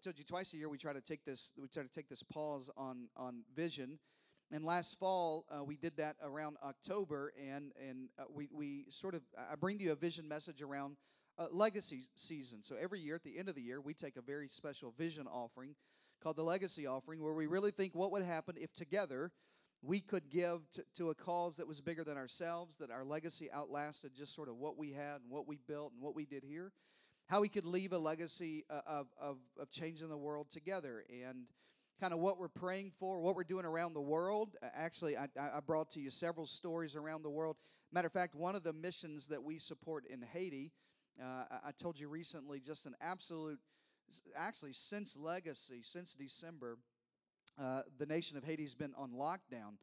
I, told you twice a year we try to take this we try to take this pause on on vision. And last fall uh, we did that around October, and and uh, we we sort of I bring to you a vision message around uh, legacy season. So every year at the end of the year we take a very special vision offering called the legacy offering, where we really think what would happen if together we could give to, a cause that was bigger than ourselves, that our legacy outlasted just sort of what we had and what we built and what we did here, how we could leave a legacy uh, of, of, of changing the world together. And kind of what we're praying for, what we're doing around the world. Actually, I, I brought to you several stories around the world. Matter of fact, one of the missions that we support in Haiti, uh, I told you recently, just an absolute, actually, since legacy, since December, uh, the nation of Haiti has been on lockdown.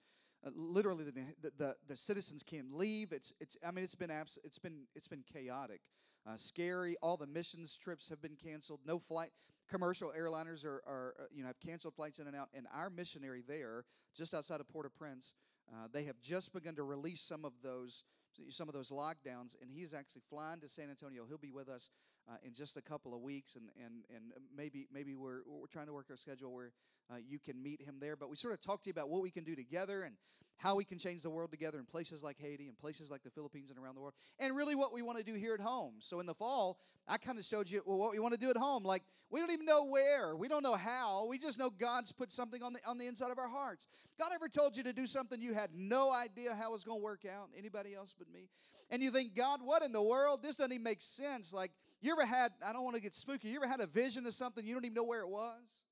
Uh, literally, the, the, the, citizens can't leave. It's, it's, I mean, it's been, abs- it's been, it's been chaotic, uh, scary. All the missions trips have been canceled. No flight, commercial airliners are, are uh, you know, have canceled flights in and out. And our missionary there, just outside of Port-au-Prince, uh, they have just begun to release some of those some of those lockdowns, and he's actually flying to San Antonio. He'll be with us uh, in just a couple of weeks, and and and maybe maybe we're we're trying to work our schedule where uh, you can meet him there. But we sort of talked to you about what we can do together and how we can change the world together in places like Haiti and places like the Philippines and around the world, and really what we want to do here at home. So in the fall, I kind of showed you what we want to do at home. Like we don't even know where, we don't know how, we just know God's put something on the on the inside of our hearts. God ever told you to do something you had no idea how it was going to work out? Anybody else but me? And you think, God, what in the world? This doesn't even make sense. Like you ever had? I don't want to get spooky. You ever had a vision of something you don't even know where it was?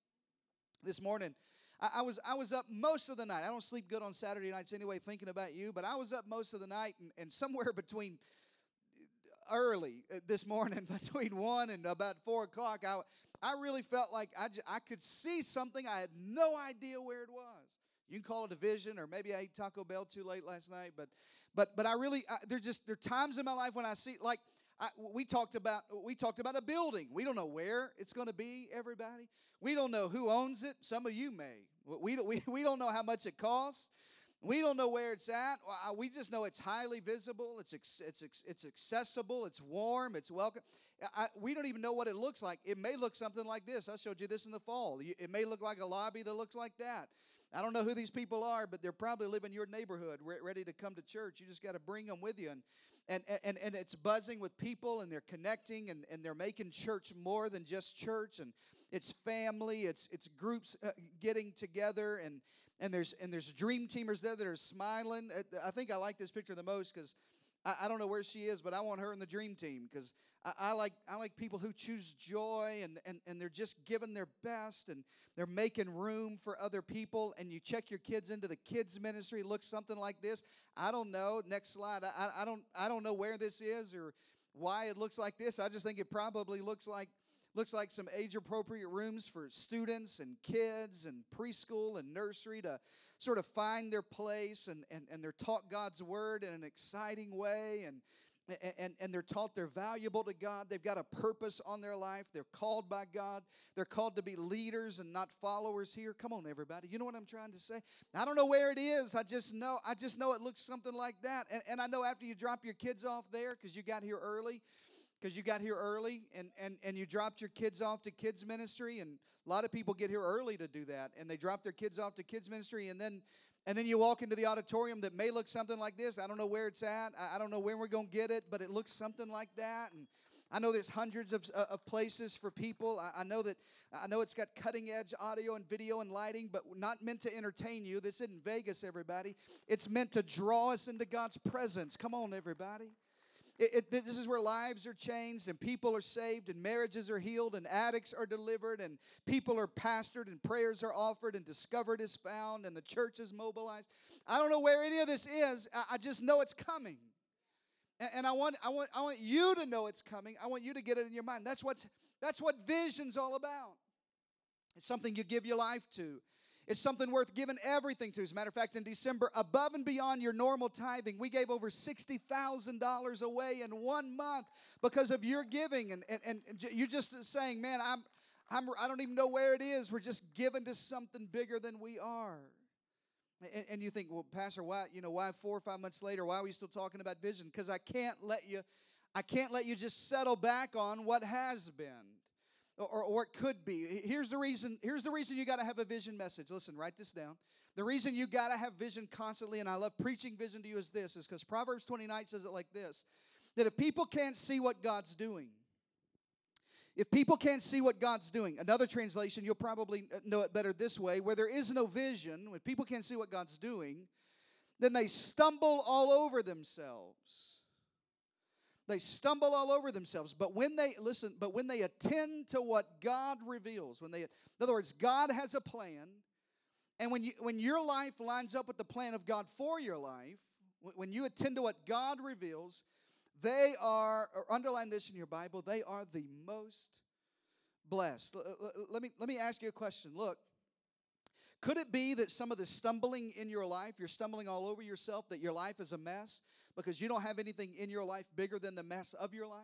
this morning. I, I, was I was up most of the night. I don't sleep good on Saturday nights anyway, thinking about you. But I was up most of the night, and, and somewhere between early uh, this morning, between one and about four o'clock, I I really felt like I I could see something. I had no idea where it was. You can call it a vision, or maybe I ate Taco Bell too late last night. But but but I really I, there's just there are times in my life when I see like I, we talked about we talked about a building. We don't know where it's going to be. Everybody, we don't know who owns it. Some of you may. We don't, we, we don't know how much it costs. We don't know where it's at. We just know it's highly visible. It's it's it's accessible. It's warm. It's welcome. I, we don't even know what it looks like. It may look something like this. I showed you this in the fall. It may look like a lobby that looks like that. I don't know who these people are, but they're probably living in your neighborhood, ready to come to church. You just got to bring them with you. And and, and, and it's buzzing with people and they're connecting and, and they're making church more than just church and it's family it's it's groups uh, getting together and and there's and there's dream teamers there that are smiling uh, i think i like this picture the most because I, I, don't know where she is but i want her in the dream team because I, I, like i like people who choose joy and, and and they're just giving their best and they're making room for other people. And you check your kids into the kids ministry looks something like this. I don't know next slide. I, I don't i don't know where this is or why it looks like this. I just think it probably looks like looks like some age appropriate rooms for students and kids and preschool and nursery to sort of find their place and, and, and they're taught god's word in an exciting way. And and, and they're taught they're valuable to God. They've got a purpose on their life. They're called by God. They're called to be leaders and not followers here. Come on, everybody. You know what I'm trying to say? I don't know where it is. I just know, I just know it looks something like that. And, and I know after you drop your kids off there, because you got here early, because you got here early and, and, and you dropped your kids off to kids ministry and a lot of people get here early to do that and they drop their kids off to kids ministry and then and then you walk into the auditorium that may look something like this. I don't know where it's at. I don't know when we're going to get it, but it looks something like that. And I know there's hundreds of, uh, of places for people. I, I know that I know it's got cutting edge audio and video and lighting, but not meant to entertain you. This isn't Vegas, everybody. It's meant to draw us into God's presence. Come on, everybody. It, it, this is where lives are changed and people are saved and marriages are healed and addicts are delivered and people are pastored and prayers are offered and discovered is found and the church is mobilized. I don't know where any of this is. I, I just know it's coming. And, and I, want, I, want, I want you to know it's coming. I want you to get it in your mind. That's, what's, that's what vision's all about. It's something you give your life to. It's something worth giving everything to. As a matter of fact, in December, above and beyond your normal tithing, we gave over $60,000 away in one month because of your giving. And, and, and you're just saying, man, I'm, I'm, I don't even know where it is. We're just giving to something bigger than we are. And, and you think, well, Pastor, why, you know, why four or five months later, why are we still talking about vision? Because I can't let you, I can't let you just settle back on what has been. Or, or it could be. Here's the reason. Here's the reason you got to have a vision message. Listen, write this down. The reason you got to have vision constantly, and I love preaching vision to you, is this: is because Proverbs 29 says it like this: that if people can't see what God's doing, if people can't see what God's doing, another translation, you'll probably know it better this way: where there is no vision, when people can't see what God's doing, then they stumble all over themselves. They stumble all over themselves. But when they, listen, but when they attend to what God reveals, when they, in other words, God has a plan, and when, you, when your life lines up with the plan of God for your life, when you attend to what God reveals, they are, or underline this in your Bible, they are the most blessed. Let me, let me ask you a question. Look, could it be that some of the stumbling in your life, you're stumbling all over yourself, that your life is a mess because you don't have anything in your life bigger than the mess of your life?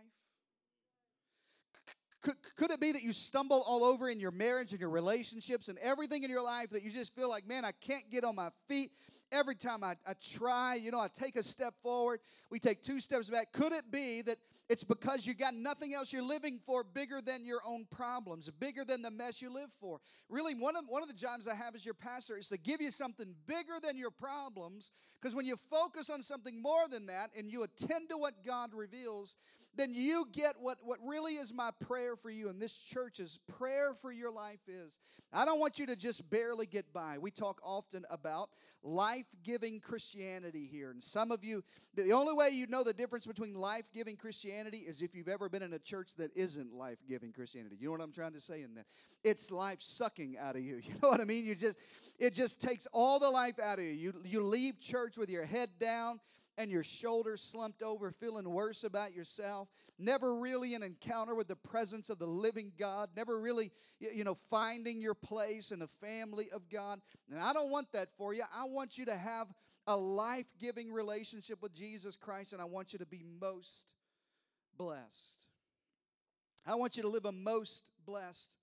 Could, could it be that you stumble all over in your marriage and your relationships and everything in your life that you just feel like, man, I can't get on my feet? Every time I, I try, you know, I take a step forward, we take two steps back. Could it be that it's because you got nothing else you're living for bigger than your own problems, bigger than the mess you live for. Really, one of, one of the jobs I have as your pastor is to give you something bigger than your problems, because when you focus on something more than that and you attend to what God reveals, then you get what, what really is my prayer for you and this church's prayer for your life is. I don't want you to just barely get by. We talk often about life giving Christianity here. And some of you, the only way you know the difference between life giving Christianity is if you've ever been in a church that isn't life giving Christianity. You know what I'm trying to say in that? It's life sucking out of you. You know what I mean? You just, it just takes all the life out of you. You, you leave church with your head down and your shoulders slumped over, feeling worse about yourself, never really an encounter with the presence of the living God, never really, you know, finding your place in the family of God. And I don't want that for you. I want you to have a life giving relationship with Jesus Christ, and I want you to be most blessed. I want you to live a most blessed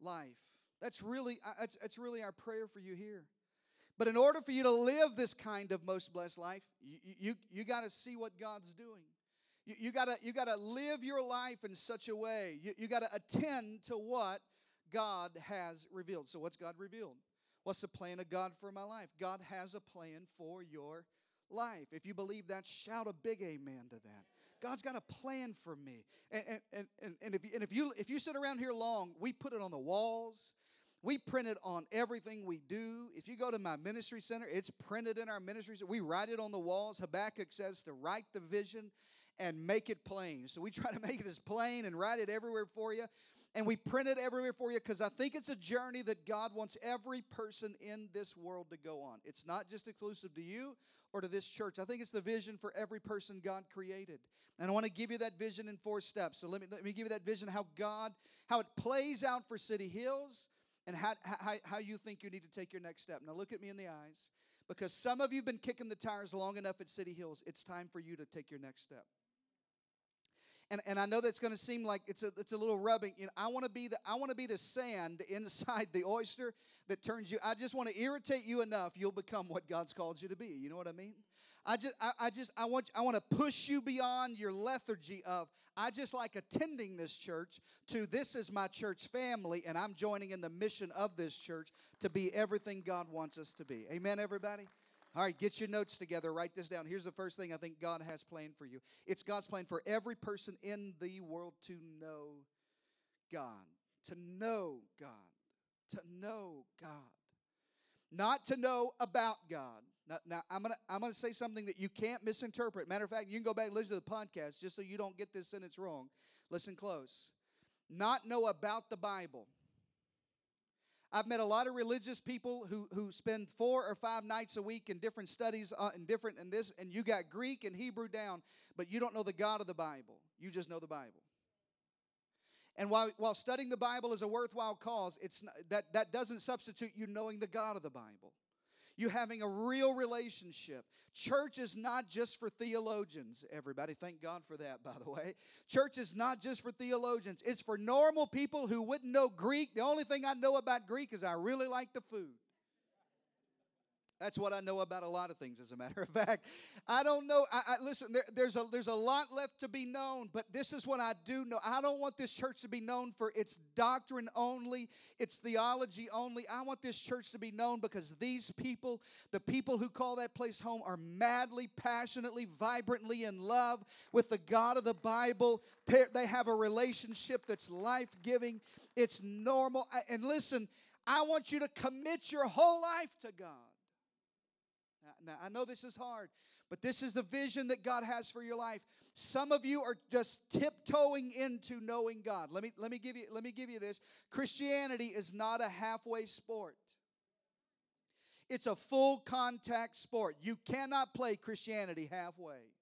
life. That's really, that's, that's really our prayer for you here. But in order for you to live this kind of most blessed life, you, you, you got to see what God's doing. You, you got you to live your life in such a way. You, you got to attend to what God has revealed. So, what's God revealed? What's the plan of God for my life? God has a plan for your life. If you believe that, shout a big amen to that. God's got a plan for me. And, and, and, and, if, you, and if, you, if you sit around here long, we put it on the walls. We print it on everything we do. If you go to my ministry center, it's printed in our ministry center. We write it on the walls. Habakkuk says to write the vision and make it plain. So we try to make it as plain and write it everywhere for you. And we print it everywhere for you because I think it's a journey that God wants every person in this world to go on. It's not just exclusive to you or to this church. I think it's the vision for every person God created. And I want to give you that vision in four steps. So let me, let me give you that vision how God, how it plays out for City Hills and how, how, how you think you need to take your next step. Now, look at me in the eyes because some of you have been kicking the tires long enough at City Hills. It's time for you to take your next step. And, and I know that's going to seem like it's a, it's a little rubbing. You know, I want to be the I want to be the sand inside the oyster that turns you. I just want to irritate you enough, you'll become what God's called you to be. You know what I mean? I just I, I just I want I want to push you beyond your lethargy of I just like attending this church to this is my church family and I'm joining in the mission of this church to be everything God wants us to be. Amen everybody. All right, get your notes together. Write this down. Here's the first thing I think God has planned for you. It's God's plan for every person in the world to know God. To know God. To know God. Not to know about God. Now, now I'm gonna I'm gonna say something that you can't misinterpret. Matter of fact, you can go back and listen to the podcast just so you don't get this sentence wrong. Listen close. Not know about the Bible. I've met a lot of religious people who, who spend four or five nights a week in different studies uh, and different and this, and you got Greek and Hebrew down, but you don't know the God of the Bible. You just know the Bible. And while, while studying the Bible is a worthwhile cause, it's not, that, that doesn't substitute you knowing the God of the Bible you having a real relationship. Church is not just for theologians, everybody. Thank God for that, by the way. Church is not just for theologians, it's for normal people who wouldn't know Greek. The only thing I know about Greek is I really like the food. That's what I know about a lot of things, as a matter of fact. I don't know. I, I listen. There, there's a there's a lot left to be known, but this is what I do know. I don't want this church to be known for its doctrine only, its theology only. I want this church to be known because these people, the people who call that place home, are madly, passionately, vibrantly in love with the God of the Bible. They're, they have a relationship that's life giving. It's normal. And listen, I want you to commit your whole life to God. Now, I know this is hard, but this is the vision that God has for your life. Some of you are just tiptoeing into knowing God. Let me, let me, give, you, let me give you this Christianity is not a halfway sport. It's a full contact sport. You cannot play Christianity halfway.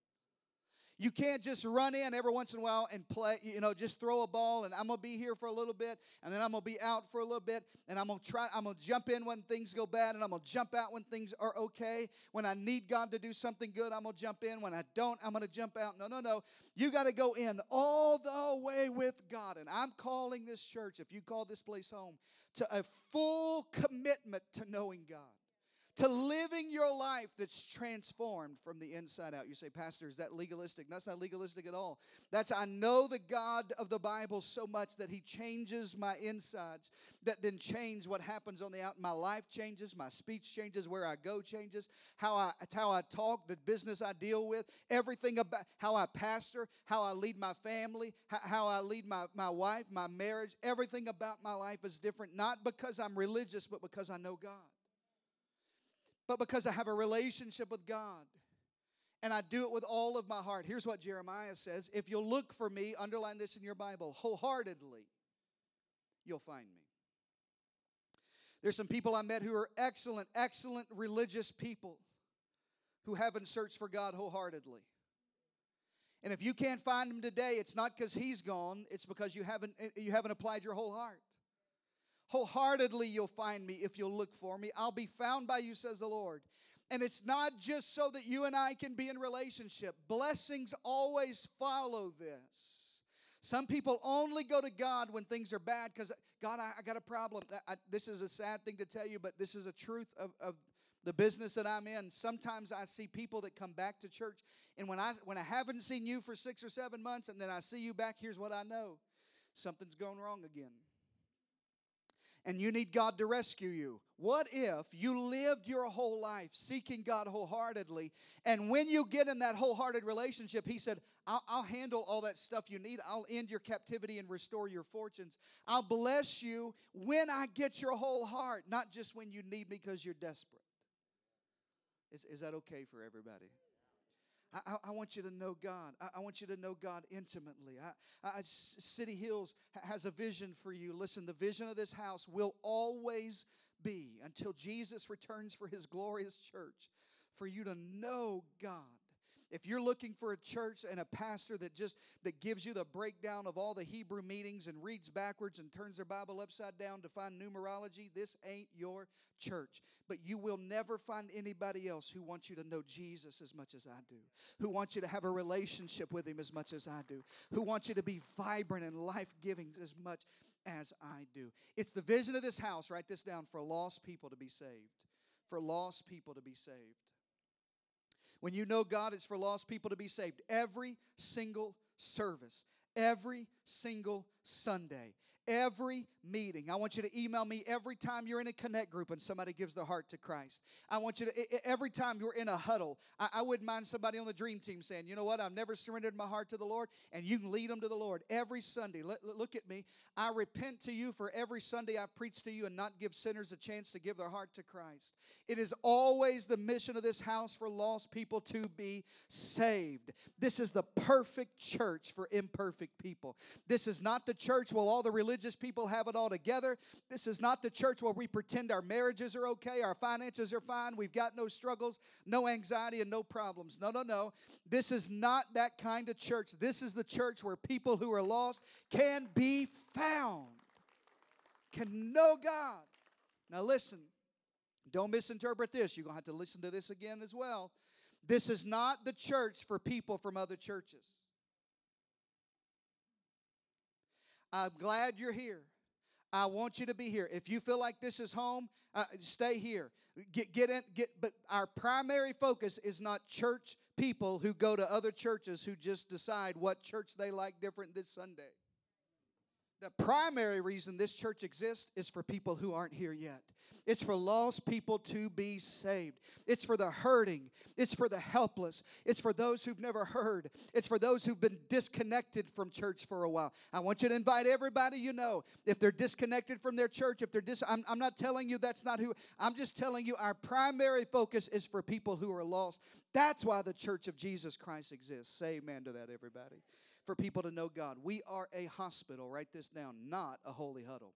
You can't just run in every once in a while and play, you know, just throw a ball and I'm going to be here for a little bit and then I'm going to be out for a little bit and I'm going to try, I'm going to jump in when things go bad and I'm going to jump out when things are okay. When I need God to do something good, I'm going to jump in. When I don't, I'm going to jump out. No, no, no. You got to go in all the way with God. And I'm calling this church, if you call this place home, to a full commitment to knowing God to living your life that's transformed from the inside out. You say, Pastor, is that legalistic? That's not legalistic at all. That's, I know the God of the Bible so much that He changes my insides, that then change what happens on the out. My life changes, my speech changes, where I go changes, how I, how I talk, the business I deal with, everything about how I pastor, how I lead my family, how I lead my, my wife, my marriage. Everything about my life is different, not because I'm religious, but because I know God but because I have a relationship with God. And I do it with all of my heart. Here's what Jeremiah says If you'll look for me, underline this in your Bible, wholeheartedly, you'll find me. There's some people I met who are excellent, excellent religious people who haven't searched for God wholeheartedly. And if you can't find him today, it's not because he's gone, it's because you haven't eh, you haven't applied your whole heart. Wholeheartedly, you'll find me if you'll look for me. I'll be found by you, says the Lord. And it's not just so that you and I can be in relationship. Blessings always follow this. Some people only go to God when things are bad because, God, I, I, got a problem. I, this is a sad thing to tell you, but this is a truth of, of the business that I'm in. Sometimes I see people that come back to church, and when I, when I haven't seen you for six or seven months and then I see you back, here's what I know something's going wrong again and you need God to rescue you. What if you lived your whole life seeking God wholeheartedly, and when you get in that wholehearted relationship, He said, I'll, I'll, handle all that stuff you need. I'll end your captivity and restore your fortunes. I'll bless you when I get your whole heart, not just when you need me because you're desperate. Is, is that okay for everybody? I, I, want you to know God. I, I, want you to know God intimately. I, City Hills has a vision for you. Listen, the vision of this house will always be until Jesus returns for his glorious church, for you to know God if you're looking for a church and a pastor that just that gives you the breakdown of all the Hebrew meanings and reads backwards and turns their Bible upside down to find numerology, this ain't your church. But you will never find anybody else who wants you to know Jesus as much as I do, who wants you to have a relationship with him as much as I do, who wants you to be vibrant and life-giving as much as I do. It's the vision of this house, write this down, for lost people to be saved. For lost people to be saved. When you know God, it's for lost people to be saved. Every single service, every single Sunday, every meeting. I want you to email me every time you're in a connect group and somebody gives their heart to Christ. I want you to, every time you're in a huddle, I, I, wouldn't mind somebody on the dream team saying, you know what, I've never surrendered my heart to the Lord, and you can lead them to the Lord every Sunday. Look at me. I repent to you for every Sunday I've preached to you and not give sinners a chance to give their heart to Christ. It is always the mission of this house for lost people to be saved. This is the perfect church for imperfect people. This is not the church where all the religious people have it all together. This is not the church where we pretend our marriages are okay, our finances are fine, we've got no struggles, no anxiety, and no problems. No, no, no. This is not that kind of church. This is the church where people who are lost can be found, can know God. Now, listen, don't misinterpret this. You're going to have to listen to this again as well. This is not the church for people from other churches. I'm glad you're here. I want you to be here. If you feel like this is home, uh, stay here. Get get in get but our primary focus is not church people who go to other churches who just decide what church they like different this Sunday. The primary reason this church exists is for people who aren't here yet. It's for lost people to be saved. It's for the hurting. It's for the helpless. It's for those who've never heard. It's for those who've been disconnected from church for a while. I want you to invite everybody you know. If they're disconnected from their church, if they're dis, I'm, I'm not telling you that's not who. I'm just telling you our primary focus is for people who are lost. That's why the church of Jesus Christ exists. Say amen to that, everybody for people to know God. We are a hospital, write this down, not a holy huddle.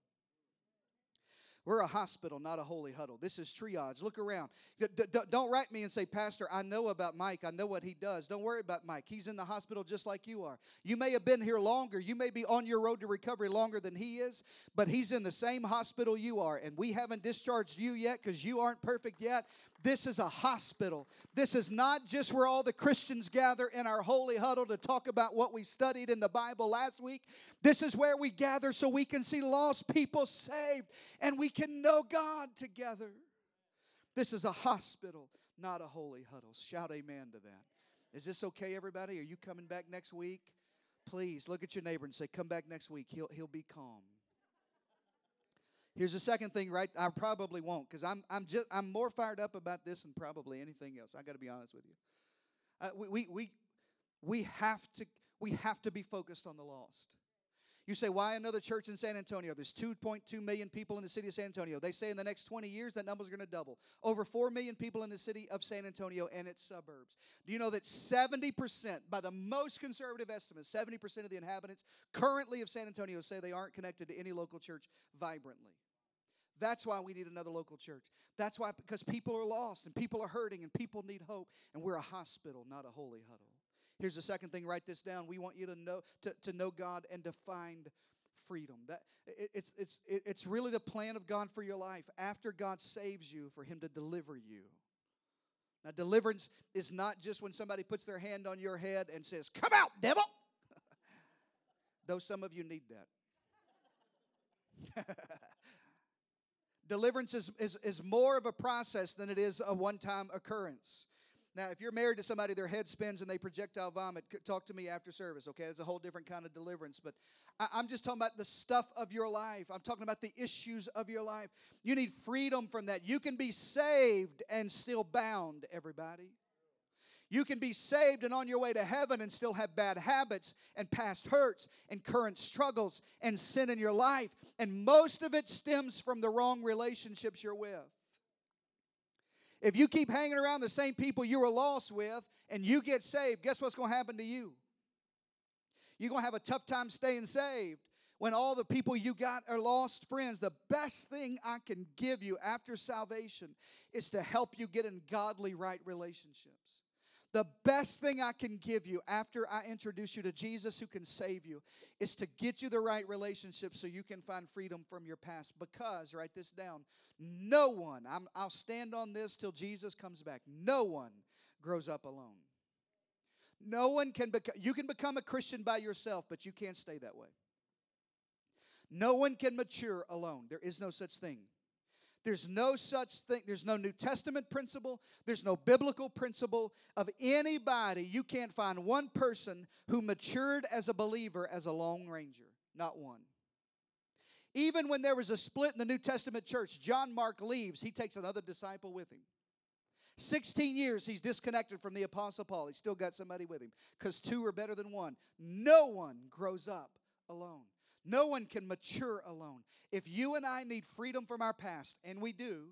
We're a hospital, not a holy huddle. This is triage. Look around. Don't write me and say, Pastor, I know about Mike. I know what he does. Don't worry about Mike. He's in the hospital just like you are. You may have been here longer. You may be on your road to recovery longer than he is, but he's in the same hospital you are. And we haven't discharged you yet because you aren't perfect yet. This is a hospital. This is not just where all the Christians gather in our holy huddle to talk about what we studied in the Bible last week. This is where we gather so we can see lost people saved and we can know God together. This is a hospital, not a holy huddle. Shout amen to that. Is this okay, everybody? Are you coming back next week? Please look at your neighbor and say, Come back next week. He'll, he'll be calm. Here's the second thing, right? I probably won't because I'm, I'm, just, I'm more fired up about this than probably anything else. I got to be honest with you. Uh, we, we, we, we, have to, we have to be focused on the lost. You say, why another church in San Antonio? There's 2.2 million people in the city of San Antonio. They say in the next 20 years that number's going to double. Over 4 million people in the city of San Antonio and its suburbs. Do you know that 70%, by the most conservative estimates, 70% of the inhabitants currently of San Antonio say they aren't connected to any local church vibrantly? That's why we need another local church. That's why, because people are lost and people are hurting and people need hope, and we're a hospital, not a holy huddle. Here's the second thing. Write this down. We want you to know to, to know God and to find freedom. That it, it's it's it, it's really the plan of God for your life. After God saves you, for Him to deliver you. Now, deliverance is not just when somebody puts their hand on your head and says, "Come out, devil." Though some of you need that. Deliverance is, is, is more of a process than it is a one time occurrence. Now, if you're married to somebody, their head spins and they projectile vomit, talk to me after service, okay? It's a whole different kind of deliverance. But I'm just talking about the stuff of your life. I'm talking about the issues of your life. You need freedom from that. You can be saved and still bound, everybody. You can be saved and on your way to heaven and still have bad habits and past hurts and current struggles and sin in your life. And most of it stems from the wrong relationships you're with. If you keep hanging around the same people you were lost with and you get saved, guess what's going to happen to you? You're going to have a tough time staying saved when all the people you got are lost friends. The best thing I can give you after salvation is to help you get in godly, right relationships. The best thing I can give you after I introduce you to Jesus who can save you is to get you the right relationship so you can find freedom from your past. Because, write this down, no one, i will stand on this till Jesus comes back, no one grows up alone. No one can become, you can become a Christian by yourself, but you can't stay that way. No one can mature alone. There is no such thing. There's no such thing, there's no New Testament principle, there's no biblical principle of anybody. You can't find one person who matured as a believer as a Lone Ranger. Not one. Even when there was a split in the New Testament church, John Mark leaves, he takes another disciple with him. 16 years he's disconnected from the Apostle Paul. He's still got somebody with him because two are better than one. No one grows up alone. No one can mature alone. If you and I need freedom from our past, and we do,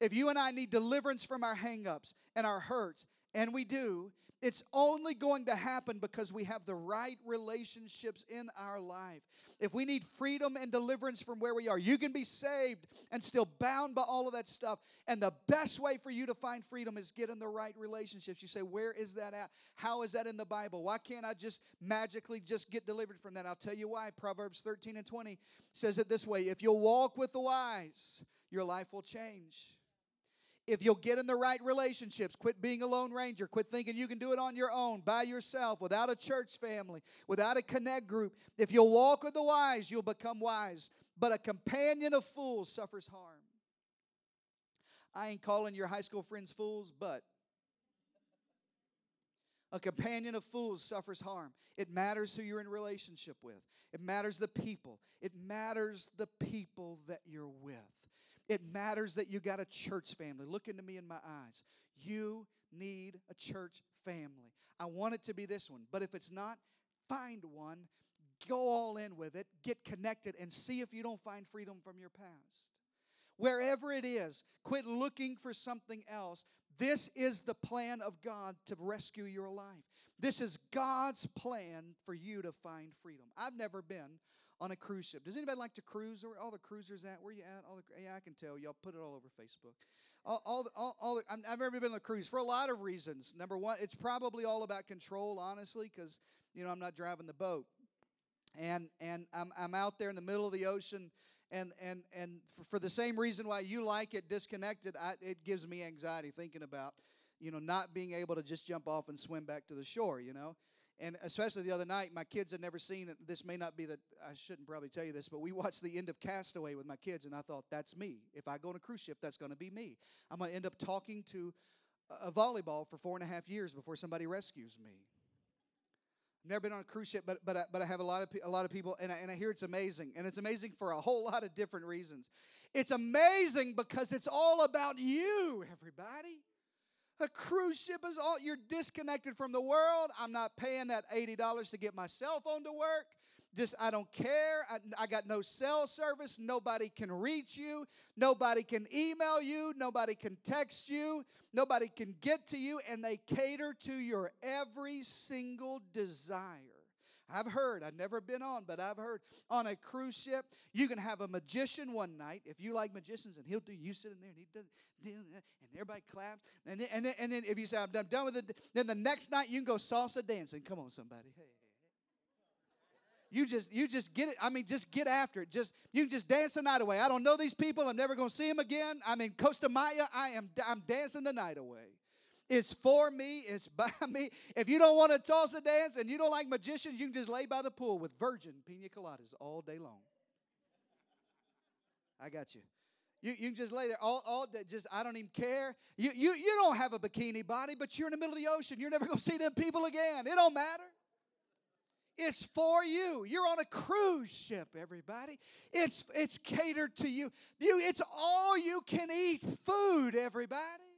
if you and I need deliverance from our hangups and our hurts, and we do, it's only going to happen because we have the right relationships in our life. If we need freedom and deliverance from where we are, you can be saved and still bound by all of that stuff. And the best way for you to find freedom is get in the right relationships. You say, Where is that at? How is that in the Bible? Why can't I just magically just get delivered from that? I'll tell you why. Proverbs 13 and 20 says it this way If you'll walk with the wise, your life will change. If you'll get in the right relationships, quit being a lone ranger, quit thinking you can do it on your own, by yourself, without a church family, without a connect group, if you'll walk with the wise, you'll become wise. But a companion of fools suffers harm. I ain't calling your high school friends fools, but a companion of fools suffers harm. It matters who you're in relationship with. It matters the people. It matters the people that you're with. It matters that you got a church family. Look into me in my eyes. You need a church family. I want it to be this one, but if it's not, find one, go all in with it, get connected, and see if you don't find freedom from your past. Wherever it is, quit looking for something else. This is the plan of God to rescue your life. This is God's plan for you to find freedom. I've never been on a cruise ship. Does anybody like to cruise? Where all the cruisers at? Where you at? All the, yeah, I can tell. Y'all put it all over Facebook. All, all, all, all the, I've never been on a cruise for a lot of reasons. Number one, it's probably all about control, honestly, because you know I'm not driving the boat, and and I'm I'm out there in the middle of the ocean. And, and, and for, for the same reason why you like it disconnected, I, it gives me anxiety thinking about, you know, not being able to just jump off and swim back to the shore, you know. And especially the other night, my kids had never seen it. This may not be that I shouldn't probably tell you this, but we watched the end of Castaway with my kids, and I thought, that's me. If I go on a cruise ship, that's going to be me. I'm going to end up talking to a volleyball for four and a half years before somebody rescues me. I've never been on a cruise ship, but but I, but I have a lot of a lot of people, and I, and I hear it's amazing, and it's amazing for a whole lot of different reasons. It's amazing because it's all about you, everybody. A cruise ship is all, you're disconnected from the world. I'm not paying that $80 to get my cell phone to work. Just, I don't care. I, I got no cell service. Nobody can reach you. Nobody can email you. Nobody can text you. Nobody can get to you. And they cater to your every single desire. I've heard, I've never been on, but I've heard on a cruise ship, you can have a magician one night if you like magicians, and he'll do, you sit in there and he does, and everybody claps. And then, and then, and then if you say, I'm done, done with it, then the next night you can go salsa dancing. Come on, somebody. Hey. You just you just get it. I mean, just get after it. Just you can just dance the night away. I don't know these people. I'm never going to see them again. I'm in Costa Maya. I am I'm dancing the night away. It's for me, it's by me. If you don't want to salsa dance and you don't like magicians, you can just lay by the pool with virgin pina coladas all day long. I got you. You, you can just lay there all, all day. Just I don't even care. You, you you don't have a bikini body, but you're in the middle of the ocean. You're never gonna see them people again. It don't matter. It's for you. You're on a cruise ship, everybody. It's it's catered to you. You it's all you can eat food, everybody.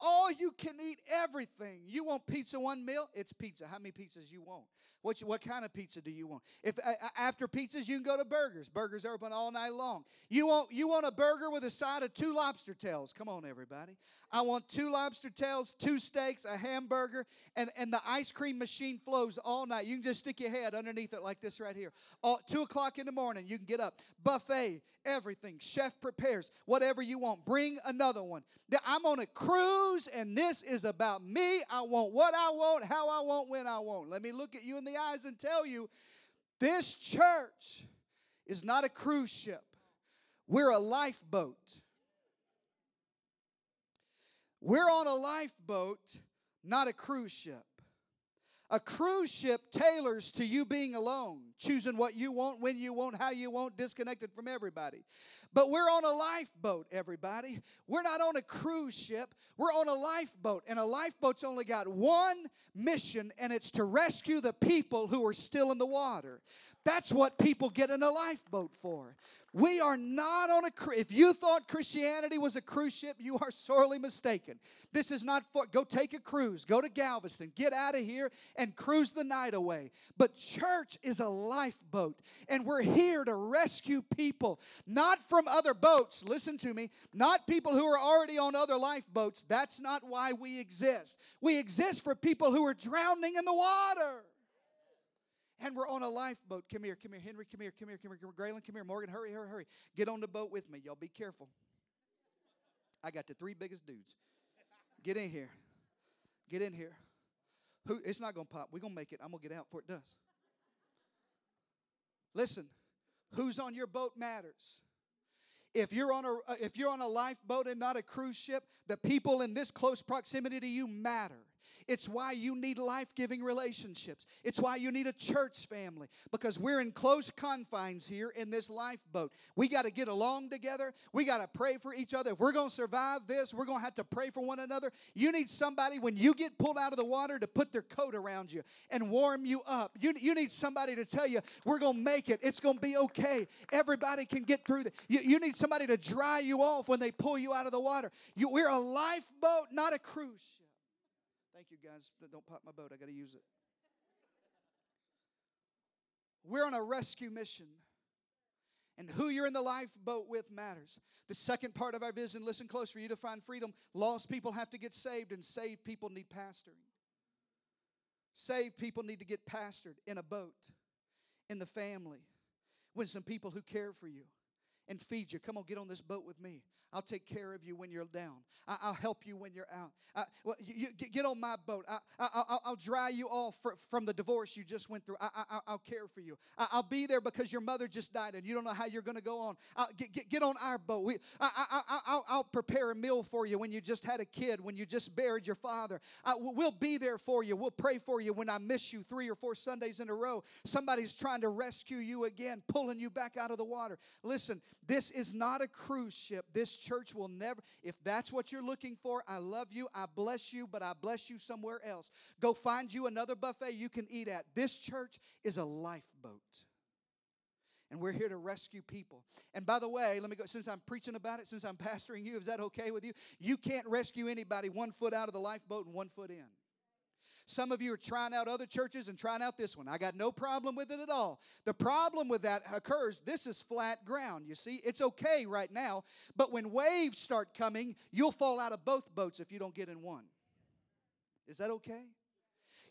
All you can eat everything. You want pizza one meal? It's pizza. How many pizzas you want? What, what kind of pizza do you want? If uh, after pizzas you can go to burgers. Burgers are open all night long. You want you want a burger with a side of two lobster tails. Come on, everybody. I want two lobster tails, two steaks, a hamburger, and, and the ice cream machine flows all night. You can just stick your head underneath it like this right here. All, two o'clock in the morning, you can get up. Buffet, everything. Chef prepares whatever you want. Bring another one. I'm on a cruise, and this is about me. I want what I want, how I want, when I want. Let me look at you in the eyes and tell you this church is not a cruise ship, we're a lifeboat. We're on a lifeboat, not a cruise ship. A cruise ship tailors to you being alone, choosing what you want, when you want, how you want, disconnected from everybody. But we're on a lifeboat, everybody. We're not on a cruise ship. We're on a lifeboat. And a lifeboat's only got one mission, and it's to rescue the people who are still in the water. That's what people get in a lifeboat for. We are not on a cruise. If you thought Christianity was a cruise ship, you are sorely mistaken. This is not for, go take a cruise, go to Galveston, get out of here and cruise the night away. But church is a lifeboat, and we're here to rescue people, not from other boats. Listen to me, not people who are already on other lifeboats. That's not why we exist. We exist for people who are drowning in the water and we're on a lifeboat. Come here, come here, Henry, come here, come here, come here, come here, Graylin, come here, Morgan, hurry, hurry, hurry. Get on the boat with me. Y'all be careful. I got the three biggest dudes. Get in here. Get in here. Who it's not gonna pop. We're gonna make it. I'm gonna get out before it does. Listen, who's on your boat matters. If you're on a uh, if you're on a lifeboat and not a cruise ship, the people in this close proximity to you matter. It's why you need life giving relationships. It's why you need a church family because we're in close confines here in this lifeboat. We got to get along together. We got to pray for each other. If we're going to survive this, we're going to have to pray for one another. You need somebody when you get pulled out of the water to put their coat around you and warm you up. You, you need somebody to tell you, we're going to make it. It's going to be okay. Everybody can get through it. You, you need somebody to dry you off when they pull you out of the water. You, we're a lifeboat, not a cruise ship. Guys. Don't pop my boat. I got to use it. We're on a rescue mission. And who you're in the lifeboat with matters. The second part of our vision, listen close, for you to find freedom, lost people have to get saved, and saved people need pastoring. Saved people need to get pastored in a boat, in the family, with some people who care for you and feed you. Come on, get on this boat with me. I'll take care of you when you're down. I, will help you when you're out. I, well, you, you, get on my boat. I, will dry you off for, from the divorce you just went through. I, will care for you. I, will be there because your mother just died and you don't know how you're going to go on. Get, get, get, on our boat. We, I, will prepare a meal for you when you just had a kid, when you just buried your father. we'll be there for you. We'll pray for you when I miss you three or four Sundays in a row. Somebody's trying to rescue you again, pulling you back out of the water. Listen, this is not a cruise ship. This church will never, if that's what you're looking for, I love you, I bless you, but I bless you somewhere else. Go find you another buffet you can eat at. This church is a lifeboat. And we're here to rescue people. And by the way, let me go, since I'm preaching about it, since I'm pastoring you, is that okay with you? You can't rescue anybody one foot out of the lifeboat and one foot in. Some of you are trying out other churches and trying out this one. I got no problem with it at all. The problem with that occurs this is flat ground, you see. It's okay right now, but when waves start coming, you'll fall out of both boats if you don't get in one. Is that okay?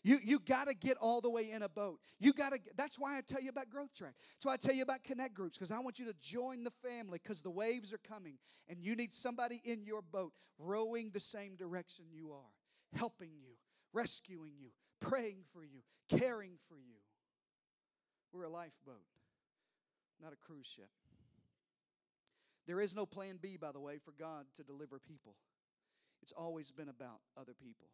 You, you got to get all the way in a boat. You got to. That's why I tell you about Growth Track. That's why I tell you about Connect Groups because I want you to join the family because the waves are coming and you need somebody in your boat rowing the same direction you are, helping you, rescuing you, praying for you, caring for you. We're a lifeboat, not a cruise ship. There is no plan B, by the way, for God to deliver people. It's always been about other people.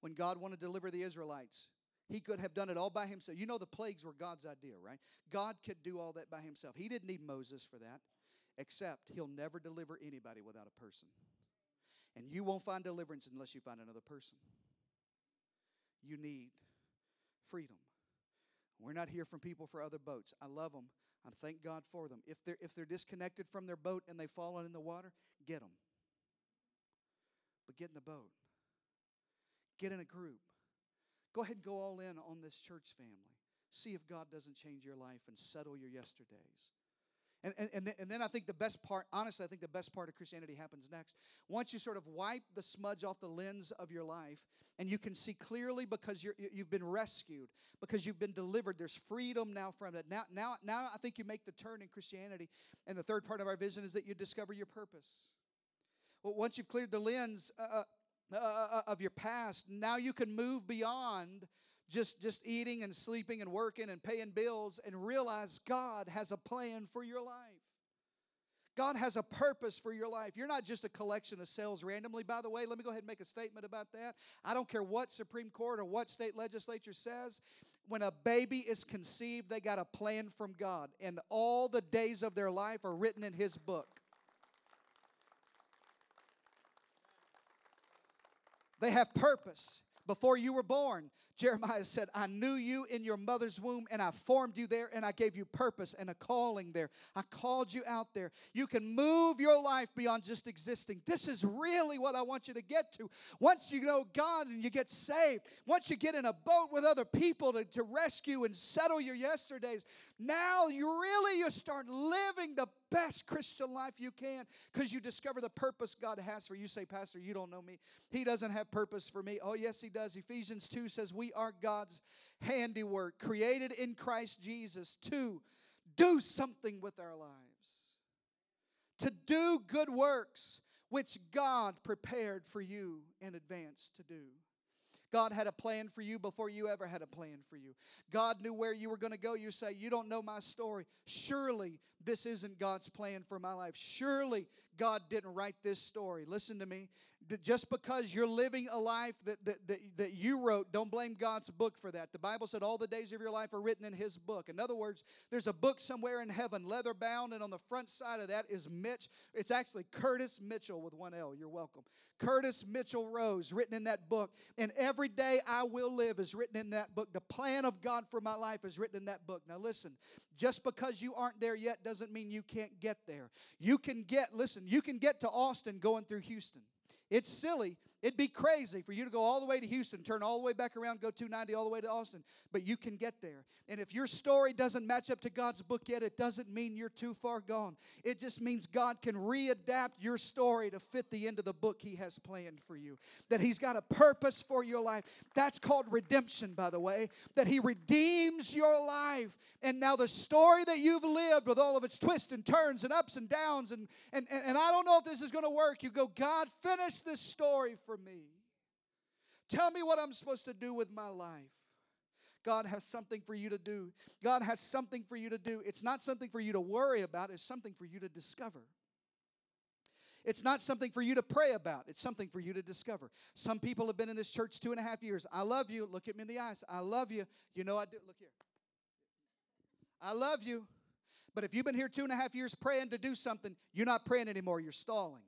When God wanted to deliver the Israelites, he could have done it all by himself. You know, the plagues were God's idea, right? God could do all that by himself. He didn't need Moses for that, except he'll never deliver anybody without a person. And you won't find deliverance unless you find another person. You need freedom. We're not here from people for other boats. I love them. I thank God for them. If they're, if they're disconnected from their boat and they've fallen in the water, get them. But get in the boat. Get in a group. Go ahead and go all in on this church family. See if God doesn't change your life and settle your yesterdays. And, and, and, then, and then I think the best part, honestly, I think the best part of Christianity happens next. Once you sort of wipe the smudge off the lens of your life and you can see clearly because you're, you've been rescued, because you've been delivered, there's freedom now from it. Now, now, now I think you make the turn in Christianity. And the third part of our vision is that you discover your purpose. Well, once you've cleared the lens uh, uh, uh, uh of your past, now you can move beyond just, just eating and sleeping and working and paying bills and realize God has a plan for your life. God has a purpose for your life. You're not just a collection of cells randomly. By the way, let me go ahead and make a statement about that. I don't care what Supreme Court or what state legislature says. When a baby is conceived, they got a plan from God, and all the days of their life are written in His book. They have purpose. Before you were born, Jeremiah said, I knew you in your mother's womb and I formed you there and I gave you purpose and a calling there. I called you out there. You can move your life beyond just existing. This is really what I want you to get to. Once you know God and you get saved, once you get in a boat with other people to, to rescue and settle your yesterdays, now you really you start living the best Christian life you can because you discover the purpose God has for you. Say, Pastor, you don't know me. He doesn't have purpose for me. Oh, yes, He does. Ephesians 2 says, We are God's handiwork, created in Christ Jesus to do something with our lives, to do good works which God prepared for you in advance to do. God had a plan for you before you ever had a plan for you. God knew where you were going to go. You say, You don't know my story. Surely this isn't God's plan for my life. Surely God didn't write this story. Listen to me. Just because you're living a life that, that, that, that, you wrote, don't blame God's book for that. The Bible said all the days of your life are written in His book. In other words, there's a book somewhere in heaven, leather bound, and on the front side of that is Mitch. It's actually Curtis Mitchell with one L. You're welcome. Curtis Mitchell Rose, written in that book. And every day I will live is written in that book. The plan of God for my life is written in that book. Now, listen, just because you aren't there yet doesn't mean you can't get there. You can get, listen, you can get to Austin going through Houston. It's silly. It'd be crazy for you to go all the way to Houston, turn all the way back around, go 290 all the way to Austin, but you can get there. And if your story doesn't match up to God's book yet, it doesn't mean you're too far gone. It just means God can readapt your story to fit the end of the book He has planned for you. That He's got a purpose for your life. That's called redemption, by the way. That He redeems your life. And now the story that you've lived with all of its twists and turns and ups and downs, and, and, and, and I don't know if this is going to work. You go, God, finish this story for me. Tell me what I'm supposed to do with my life. God has something for you to do. God has something for you to do. It's not something for you to worry about, it's something for you to discover. It's not something for you to pray about. It's something for you to discover. Some people have been in this church two and a half years. I love you. Look at me in the eyes. I love you. You know I do. Look here. I love you. But if you've been here two and a half years praying to do something, you're not praying anymore. You're stalling.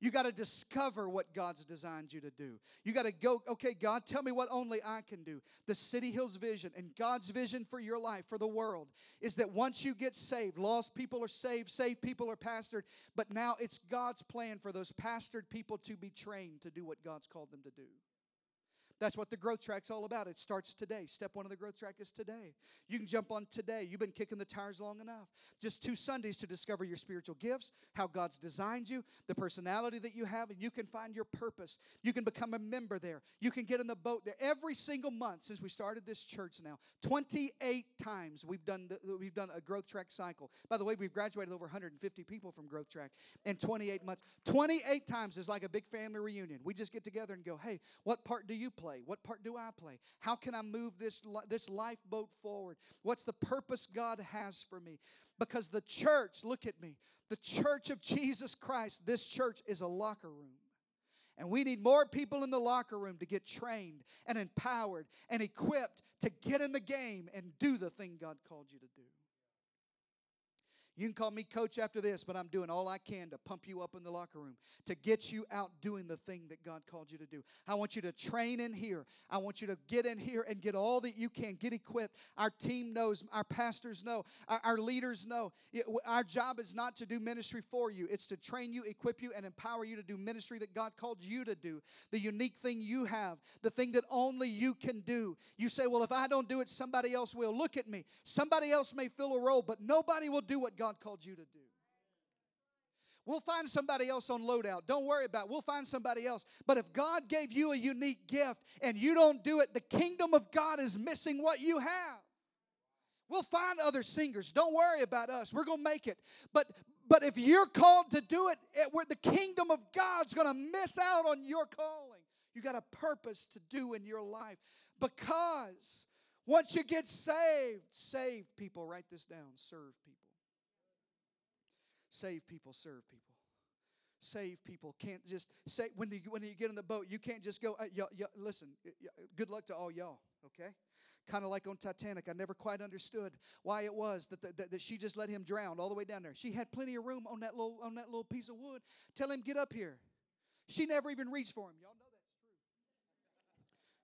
You got to discover what God's designed you to do. You got to go, okay, God, tell me what only I can do. The City Hills vision and God's vision for your life, for the world, is that once you get saved, lost people are saved, saved people are pastored, but now it's God's plan for those pastored people to be trained to do what God's called them to do. That's what the growth track's all about. It starts today. Step one of the growth track is today. You can jump on today. You've been kicking the tires long enough. Just two Sundays to discover your spiritual gifts, how God's designed you, the personality that you have, and you can find your purpose. You can become a member there. You can get in the boat there. Every single month since we started this church now, 28 times we've done the, we've done a growth track cycle. By the way, we've graduated over 150 people from growth track in 28 months. 28 times is like a big family reunion. We just get together and go, "Hey, what part do you play?" Play? What part do I play? How can I move this, this lifeboat forward? What's the purpose God has for me? Because the church, look at me, the church of Jesus Christ, this church is a locker room. And we need more people in the locker room to get trained and empowered and equipped to get in the game and do the thing God called you to do. You can call me coach after this, but I'm doing all I can to pump you up in the locker room, to get you out doing the thing that God called you to do. I want you to train in here. I want you to get in here and get all that you can, get equipped. Our team knows, our pastors know, our, our leaders know. It, our job is not to do ministry for you, it's to train you, equip you, and empower you to do ministry that God called you to do. The unique thing you have, the thing that only you can do. You say, Well, if I don't do it, somebody else will. Look at me. Somebody else may fill a role, but nobody will do what God God called you to do. We'll find somebody else on loadout. Don't worry about it. We'll find somebody else. But if God gave you a unique gift and you don't do it, the kingdom of God is missing what you have. We'll find other singers. Don't worry about us. We're going to make it. But but if you're called to do it, it where the kingdom of God's going to miss out on your calling. You got a purpose to do in your life because once you get saved, save people. Write this down. Serve people. Save people, serve people. Save people. Can't just say, when you, when you get in the boat, you can't just go, y- y- listen, y- good luck to all y'all, okay? Kind of like on Titanic. I never quite understood why it was that, that, that she just let him drown all the way down there. She had plenty of room on that little, on that little piece of wood. Tell him, get up here. She never even reached for him. Y'all know that's true.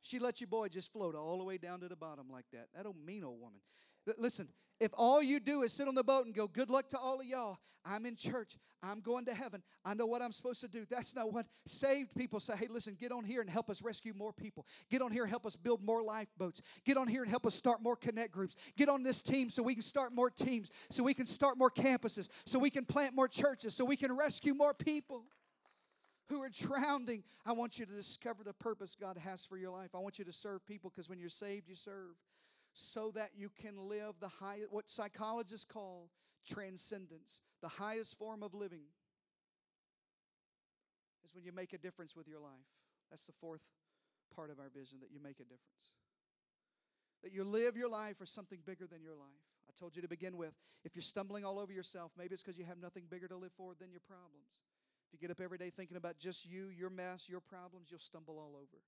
She let your boy just float all the way down to the bottom like that. That old mean old woman. Listen, if all you do is sit on the boat and go, Good luck to all of y'all, I'm in church, I'm going to heaven, I know what I'm supposed to do. That's not what saved people say. Hey, listen, get on here and help us rescue more people. Get on here and help us build more lifeboats. Get on here and help us start more connect groups. Get on this team so we can start more teams, so we can start more campuses, so we can plant more churches, so we can rescue more people who are drowning. I want you to discover the purpose God has for your life. I want you to serve people because when you're saved, you serve so that you can live the high what psychologists call transcendence the highest form of living is when you make a difference with your life that's the fourth part of our vision that you make a difference. That you live your life for something bigger than your life. I told you to begin with, if you're stumbling all over yourself, maybe it's because you have nothing bigger to live for than your problems. If you get up every day thinking about just you, your mess, your problems, you'll stumble all over.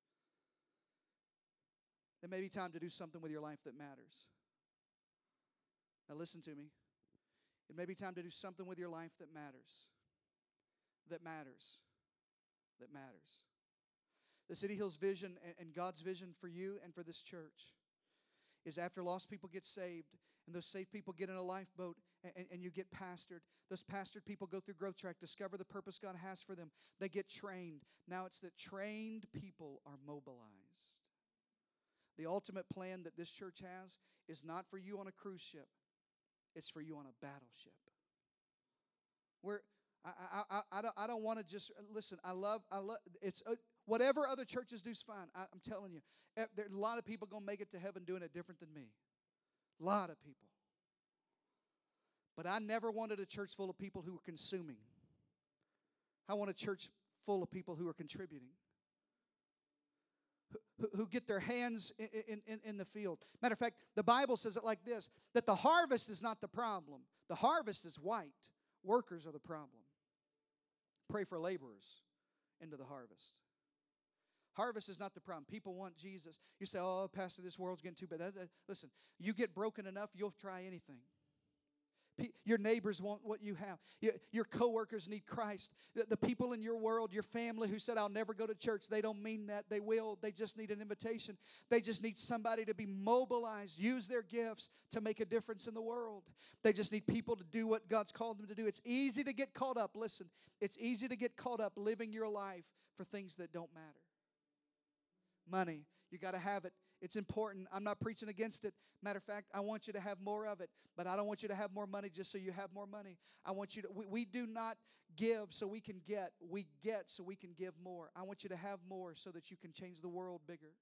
It may be time to do something with your life that matters. Now, listen to me. It may be time to do something with your life that matters. That matters. That matters. The City Hills vision and God's vision for you and for this church is after lost people get saved and those saved people get in a lifeboat and, and, you get pastored. Those pastored people go through growth track, discover the purpose God has for them. They get trained. Now it's that trained people are mobilized. The ultimate plan that this church has is not for you on a cruise ship, it's for you on a battleship. Where I, I, I, I don't, I don't want to just listen. I love, I love. It's uh, whatever other churches do is fine. I, I'm telling you, there's a lot of people gonna make it to heaven doing it different than me. A lot of people. But I never wanted a church full of people who were consuming. I want a church full of people who are contributing who, get their hands in, in, in the field. Matter of fact, the Bible says it like this that the harvest is not the problem, the harvest is white. Workers are the problem. Pray for laborers into the harvest. Harvest is not the problem. People want Jesus. You say, "Oh, Pastor, this world's getting too bad." Listen, you get broken enough, you'll try anything. Your neighbors want what you have. Your coworkers need Christ. The people in your world, your family who said, I'll never go to church, they don't mean that. They will. They just need an invitation. They just need somebody to be mobilized, use their gifts to make a difference in the world. They just need people to do what God's called them to do. It's easy to get caught up. Listen, it's easy to get caught up living your life for things that don't matter. Money, you got to have it. It's important. I'm not preaching against it. Matter of fact, I want you to have more of it, but I don't want you to have more money just so you have more money. I want you to, we, we do not give so we can get. We get so we can give more. I want you to have more so that you can change the world bigger.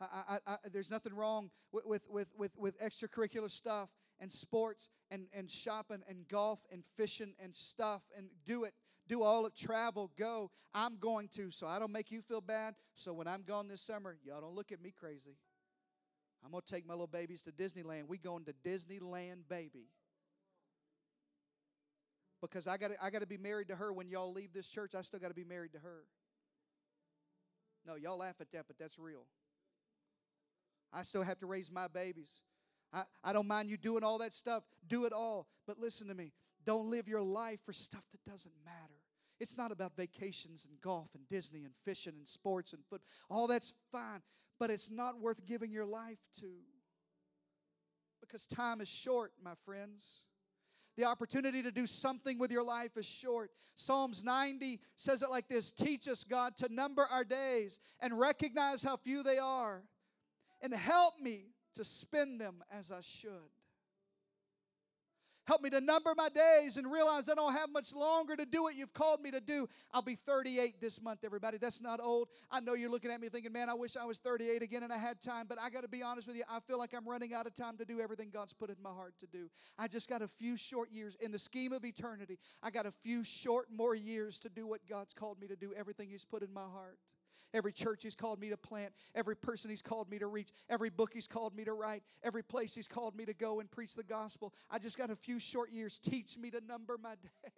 I, I, I, there's nothing wrong with, with, with, with, with extracurricular stuff and sports and, and shopping and golf and fishing and stuff and do it do all the travel, go. I'm going to, so I don't make you feel bad. So when I'm gone this summer, y'all don't look at me crazy. I'm going to take my little babies to Disneyland. We going to Disneyland, baby. Because I got I got to be married to her when y'all leave this church. I still got to be married to her. No, y'all laugh at that, but that's real. I still have to raise my babies. I, I don't mind you doing all that stuff. Do it all. But listen to me. Don't live your life for stuff that doesn't matter. It's not about vacations and golf and Disney and fishing and sports and foot. All that's fine, but it's not worth giving your life to. Because time is short, my friends. The opportunity to do something with your life is short. Psalms 90 says it like this Teach us, God, to number our days and recognize how few they are, and help me to spend them as I should. Help me to number my days and realize I don't have much longer to do what you've called me to do. I'll be 38 this month, everybody. That's not old. I know you're looking at me thinking, man, I wish I was 38 again and I had time. But I got to be honest with you, I feel like I'm running out of time to do everything God's put in my heart to do. I just got a few short years. In the scheme of eternity, I got a few short more years to do what God's called me to do, everything He's put in my heart every church He's called me to plant, every person He's called me to reach, every book He's called me to write, every place He's called me to go and preach the gospel. I just got a few short years. Teach me to number my days.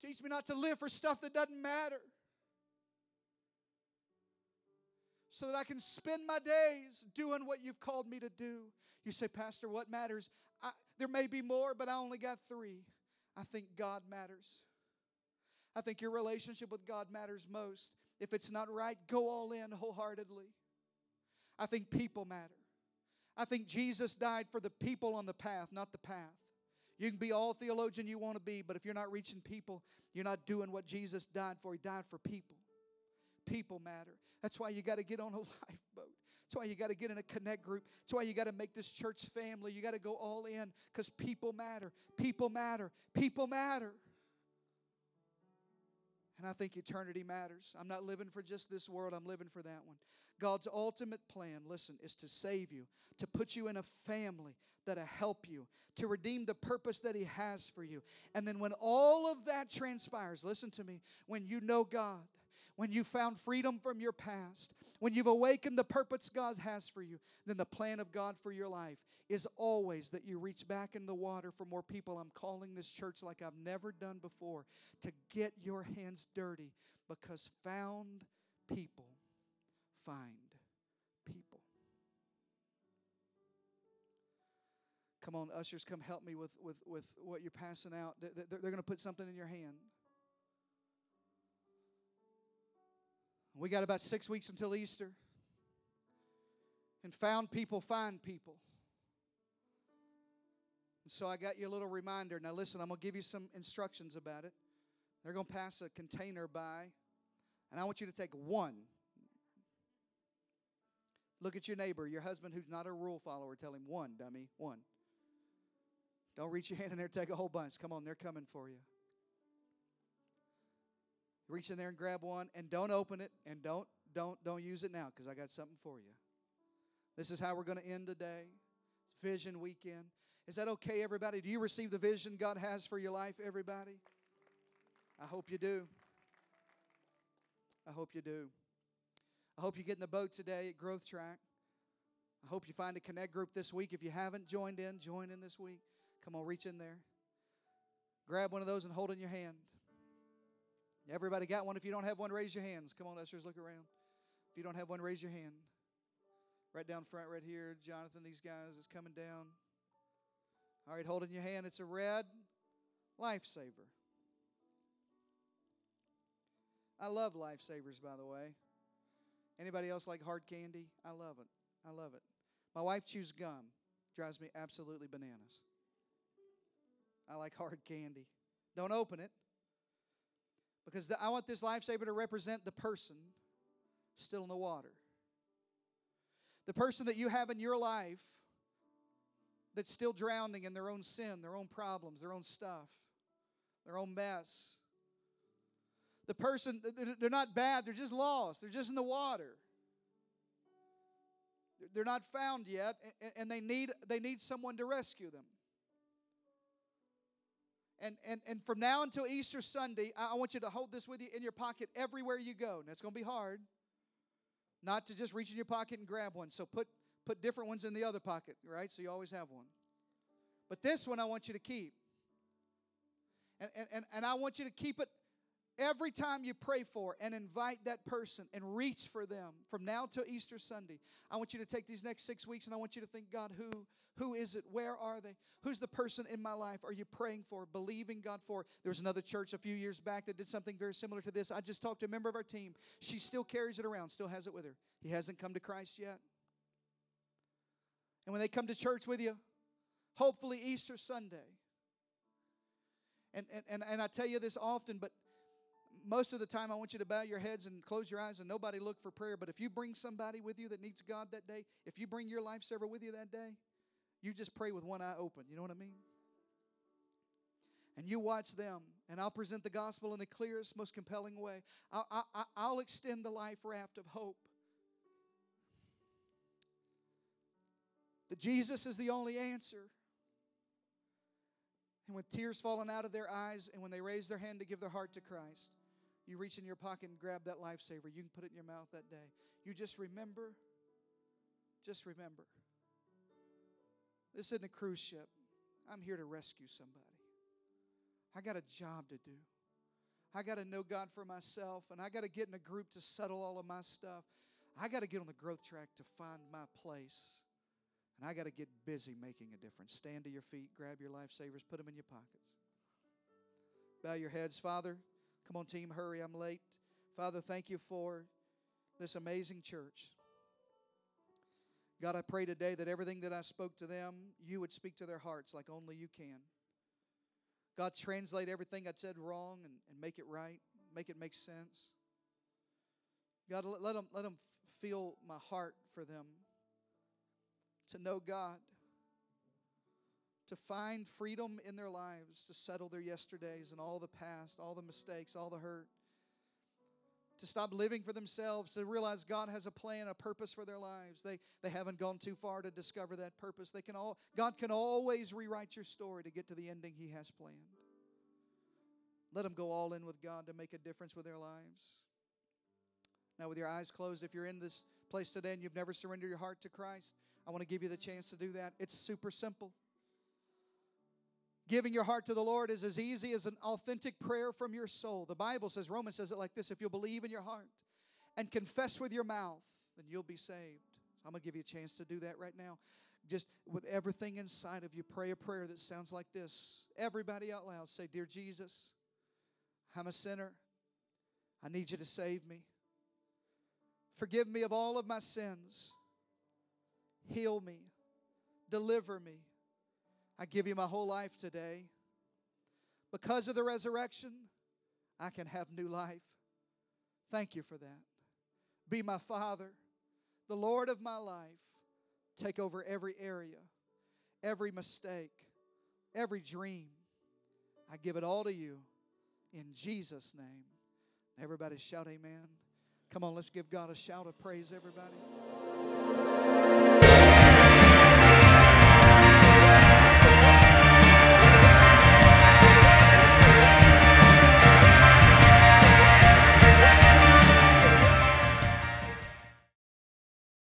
Teach me not to live for stuff that doesn't matter. So that I can spend my days doing what you've called me to do. You say, Pastor, what matters? I, there may be more, but I only got three. I think God matters. I think your relationship with God matters most. If it's not right, go all in wholeheartedly. I think people matter. I think Jesus died for the people on the path, not the path. You can be all theologian you want to be, but if you're not reaching people, you're not doing what Jesus died for. He died for people. People matter. That's why you got to get on a lifeboat. That's why you got to get in a connect group. That's why you got to make this church family. You got to go all in because people matter. People matter. People matter. And I think eternity matters. I'm not living for just this world, I'm living for that one. God's ultimate plan, listen, is to save you, to put you in a family that'll help you, to redeem the purpose that He has for you. And then when all of that transpires, listen to me, when you know God, when you found freedom from your past, when you've awakened the purpose God has for you, then the plan of God for your life is always that you reach back in the water for more people. I'm calling this church like I've never done before to get your hands dirty because found people find people. Come on, ushers, come help me with, with, with what you're passing out. They're, they're going to put something in your hand. We got about six weeks until Easter. And found people find people. And so I got you a little reminder. Now, listen, I'm going to give you some instructions about it. They're going to pass a container by, and I want you to take one. Look at your neighbor, your husband who's not a rule follower. Tell him one, dummy, one. Don't reach your hand in there, take a whole bunch. Come on, they're coming for you. Reach in there and grab one and don't open it and don't don't don't use it now because I got something for you. This is how we're going to end today. It's vision weekend. Is that okay, everybody? Do you receive the vision God has for your life, everybody? I hope you do. I hope you do. I hope you get in the boat today at Growth Track. I hope you find a connect group this week. If you haven't joined in, join in this week. Come on, reach in there. Grab one of those and hold in your hand. Everybody got one? If you don't have one, raise your hands. Come on, ushers, look around. If you don't have one, raise your hand. Right down front, right here. Jonathan, these guys is coming down. All right, holding your hand. It's a red lifesaver. I love lifesavers, by the way. Anybody else like hard candy? I love it. I love it. My wife chews gum. Drives me absolutely bananas. I like hard candy. Don't open it. Because I want this lifesaver to represent the person still in the water. The person that you have in your life that's still drowning in their own sin, their own problems, their own stuff, their own mess. The person, they're not bad, they're just lost, they're just in the water. They're not found yet, and they need, they need someone to rescue them. And, and, and from now until Easter Sunday, I want you to hold this with you in your pocket everywhere you go. Now, it's going to be hard not to just reach in your pocket and grab one. So put, put different ones in the other pocket, right? So you always have one. But this one I want you to keep. And, and, and I want you to keep it every time you pray for and invite that person and reach for them from now till Easter Sunday. I want you to take these next six weeks and I want you to think, God, who who is it? Where are they? Who's the person in my life are you praying for, believing God for? There was another church a few years back that did something very similar to this. I just talked to a member of our team. She still carries it around, still has it with her. He hasn't come to Christ yet. And when they come to church with you, hopefully Easter Sunday, and, and, and, and I tell you this often, but most of the time I want you to bow your heads and close your eyes and nobody look for prayer. But if you bring somebody with you that needs God that day, if you bring your lifesaver with you that day, you just pray with one eye open. You know what I mean? And you watch them, and I'll present the gospel in the clearest, most compelling way. I'll, I, I'll extend the life raft of hope. That Jesus is the only answer. And when tears falling out of their eyes, and when they raise their hand to give their heart to Christ, you reach in your pocket and grab that lifesaver. You can put it in your mouth that day. You just remember, just remember this isn't a cruise ship. I'm here to rescue somebody. I got a job to do. I got to know God for myself, and I got to get in a group to settle all of my stuff. I got to get on the growth track to find my place. And I got to get busy making a difference. Stand to your feet, grab your lifesavers, put them in your pockets. Bow your heads, Father. Come on, team, hurry, I'm late. Father, thank you for this amazing church. God, I pray today that everything that I spoke to them, you would speak to their hearts like only you can. God, translate everything I said wrong and, and make it right, make it make sense. God, let, let, them, let them feel my heart for them to know God, to find freedom in their lives, to settle their yesterdays and all the past, all the mistakes, all the hurt. to stop living for themselves, to realize God has a plan, a purpose for their lives. They, they haven't gone too far to discover that purpose. They can all, God can always rewrite your story to get to the ending He has planned. Let them go all in with God to make a difference with their lives. Now, with your eyes closed, if you're in this place today and you've never surrendered your heart to Christ, I want to give you the chance to do that. It's super simple. Giving your heart to the Lord is as easy as an authentic prayer from your soul. The Bible says, Romans says it like this if you'll believe in your heart and confess with your mouth, then you'll be saved. So I'm going to give you a chance to do that right now. Just with everything inside of you, pray a prayer that sounds like this. Everybody out loud say, Dear Jesus, I'm a sinner. I need you to save me. Forgive me of all of my sins. Heal me. Deliver me. I give you my whole life today. Because of the resurrection, I can have new life. Thank you for that. Be my Father, the Lord of my life. Take over every area, every mistake, every dream. I give it all to you in Jesus' name. Everybody shout amen. Come on, let's give God a shout of praise, everybody.